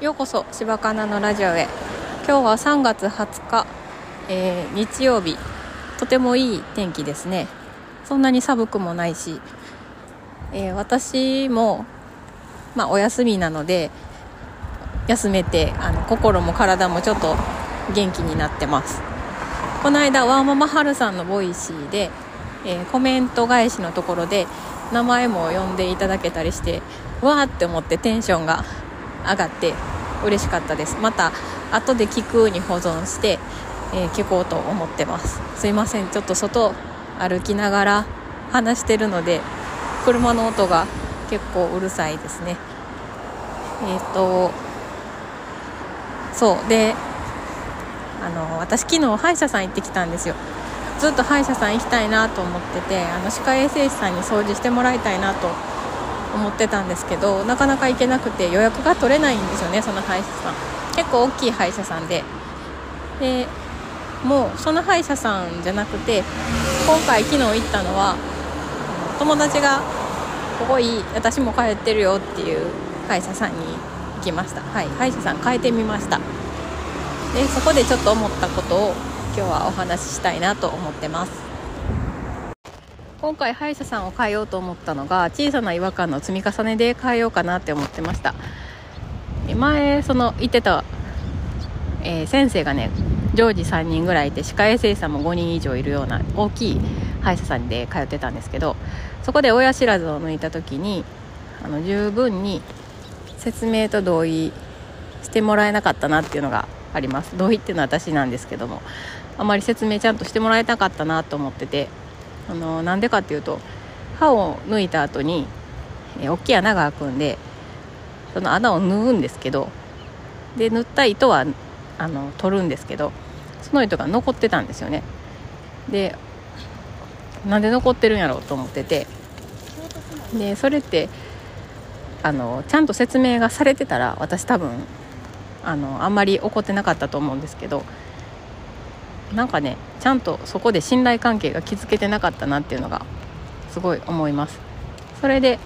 ようこそ柴かなのラジオへ。今日は3月20日、えー、日曜日。とてもいい天気ですね。そんなに寒くもないし、えー、私も、まあ、お休みなので休めてあの心も体もちょっと元気になってます。この間ワーママハルさんの Voicy で、えー、コメント返しのところで名前も呼んでいただけたりしてわーって思ってテンションが上がって嬉しかったです。また後で聞くに保存して、えー、聞こうと思ってます。すいません。ちょっと外歩きながら話してるので車の音が結構うるさいですね。えっ、とそう。であの私昨日歯医者さん行ってきたんですよ。ずっと歯医者さん行きたいなと思っててあの歯科衛生士さんに掃除してもらいたいなと思ってたんですけどなかなか行けなくて予約が取れないんですよねその歯医者さん。結構大きい歯医者さんで。でもうその歯医者さんじゃなくて今回昨日行ったのは友達がここいい私も通ってるよっていう歯医者さんに行きました。はい歯医者さん変えてみました。でそこでちょっと思ったことを今日はお話ししたいなと思ってます。今回歯医者さんを変えようと思ったのが小さな違和感の積み重ねで変えようかなって思ってました。前その行ってた、えー、先生がね常時3人ぐらいいて歯科衛生士さんも5人以上いるような大きい歯医者さんで通ってたんですけどそこで親知らずを抜いた時にあの十分に説明と同意してもらえなかったなっていうのがあります。同意っていうのは私なんですけどもあまり説明ちゃんとしてもらえなかったなと思っててあのなんでかっていうと歯を抜いた後に、えー、大きい穴が開くんでその穴を縫うんですけどで縫った糸はあの取るんですけどその糸が残ってたんですよね。でなんで残ってるんやろうと思っててでそれってあのちゃんと説明がされてたら私多分あのあんまり怒ってなかったと思うんですけどなんかねちゃんとそこで信頼関係が築けてなかったなっていうのがすごい思います。それで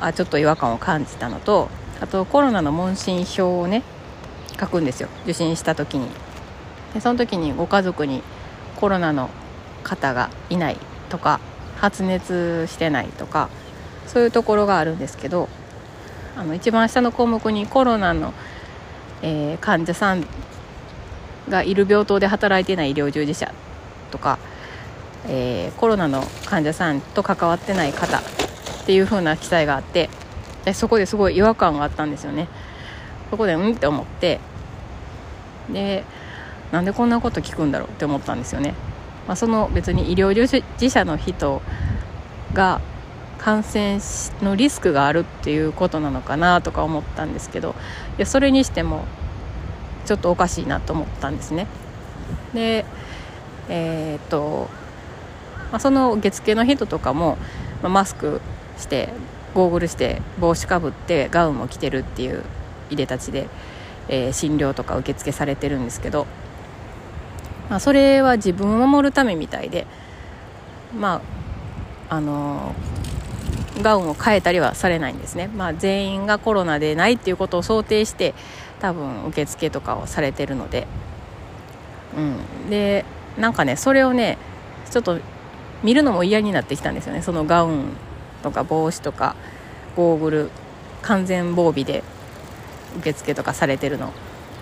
あちょっと違和感を感じたのとあとコロナの問診票をね書くんですよ。受診した時に。でその時にご家族にコロナの方がいないとか発熱してないとかそういうところがあるんですけどあの一番下の項目にコロナの、えー、患者さんがいる病棟で働いてない医療従事者とか、えー、コロナの患者さんと関わってない方っていう風な記載があってでそこですごい違和感があったんですよね。そこでうんって思ってでなんでこんなこと聞くんだろうって思ったんですよね、まあ、その別に医療従事者の人が感染のリスクがあるっていうことなのかなとか思ったんですけどいやそれにしてもちょっとおかしいなと思ったんですね。でえー、っと、まあ、その月経の人とかも、まあ、マスクしてゴーグルして帽子かぶってガウンも着てるっていういでたちで、えー、診療とか受付されてるんですけど、まあ、それは自分を守るためみたいでまああのガウンを変えたりはされないんですね、まあ、全員がコロナでないっていうことを想定して多分受付とかをされてるので、うん、でなんかねそれをねちょっと見るのも嫌になってきたんですよね。そのガウンとか帽子とかゴーグル完全防備で受付とかされてるの。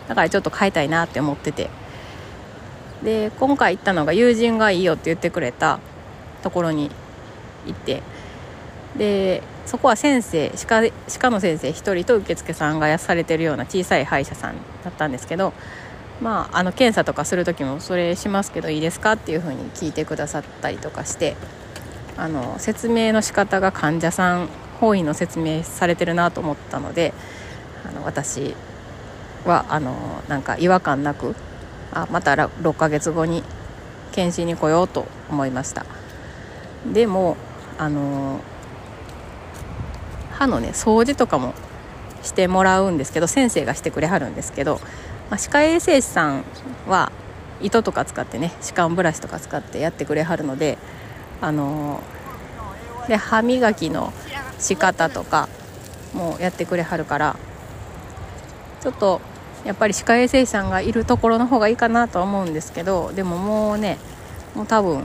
だからちょっと変えたいなって思ってて。で今回行ったのが友人がいいよって言ってくれたところに行ってでそこは先生歯科歯科の先生1人と受付さんがやされてるような小さい歯医者さんだったんですけどまあ、あの検査とかする時もそれしますけどいいですかっていうふうに聞いてくださったりとかしてあの説明の仕方が患者さん本意の説明されてるなと思ったのであの私はあのなんか違和感なくあまた6ヶ月後に検診に来ようと思いました。でもあの歯のね掃除とかもしてもらうんですけど先生がしてくれはるんですけど、まあ、歯科衛生士さんは糸とか使ってね歯間ブラシとか使ってやってくれはるのであので歯磨きの仕方とかもやってくれはるからちょっとやっぱり歯科衛生士さんがいるところの方がいいかなとは思うんですけどでももうねもう多分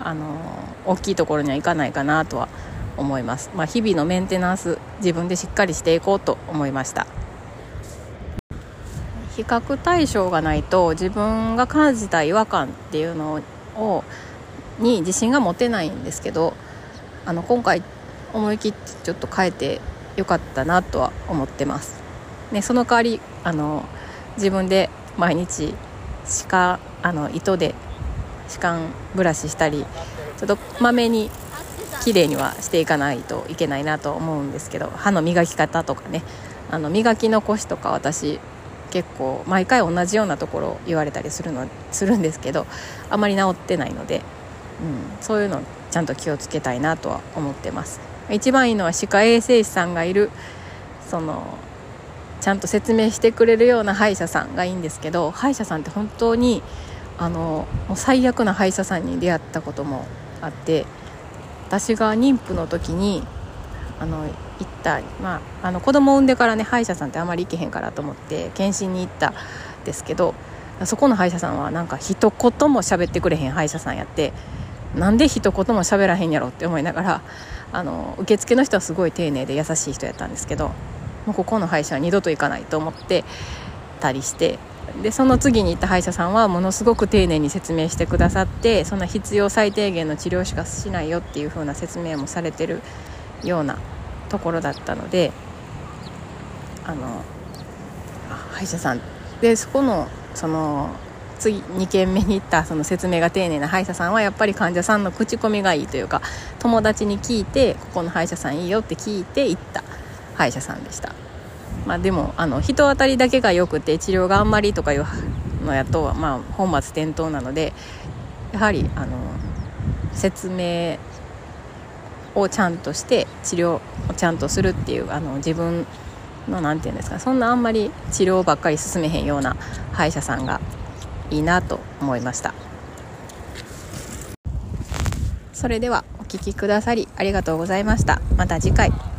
あの大きいところには行かないかなとは思います、まあ、日々のメンテナンス自分でしっかりしていこうと思いました。比較対象がないと自分が感じた違和感っていうのをに自信が持てないんですけどあの今回思い切ってちょっと変えてよかったなとは思ってます、ね、その代わりあの自分で毎日歯あの糸で歯間ブラシしたりちょっとまめに綺麗にはしていかないといけないなと思うんですけど歯の磨き方とかね。あの磨き残しとか私結構毎回同じようなところ言われたりするのするんですけどあまり治ってないので、うん、そういうのちゃんと気をつけたいなとは思ってます。一番いいのは歯科衛生士さんがいるそのちゃんと説明してくれるような歯医者さんがいいんですけど歯医者さんって本当にあのもう最悪な歯医者さんに出会ったこともあって私が妊婦の時にあの行った、まあ、あの子供を産んでからね歯医者さんってあんまり行けへんからと思って検診に行ったんですけどそこの歯医者さんはなんか一言も喋ってくれへん歯医者さんやってなんで一言も喋らへんやろって思いながらあの受付の人はすごい丁寧で優しい人やったんですけどもうここの歯医者は二度と行かないと思ってたりしてでその次に行った歯医者さんはものすごく丁寧に説明してくださってそんな必要最低限の治療しかしないよっていう風な説明もされてるようなところだったのであの歯医者さんでそこのその次2軒目に行ったその説明が丁寧な歯医者さんはやっぱり患者さんの口コミがいいというか友達に聞いてここの歯医者さんいいよって聞いて行った歯医者さんでした。まあ、でもあの人当たりだけがよくて治療があんまりとかいうのやと、まあ、本末転倒なのでやはりあの説明をちゃんとして治療をちゃんとするっていうあの自分の何て言うんですかそんなあんまり治療ばっかり進めへんような歯医者さんがいいなと思いました。それではお聴きくださりありがとうございました。また次回。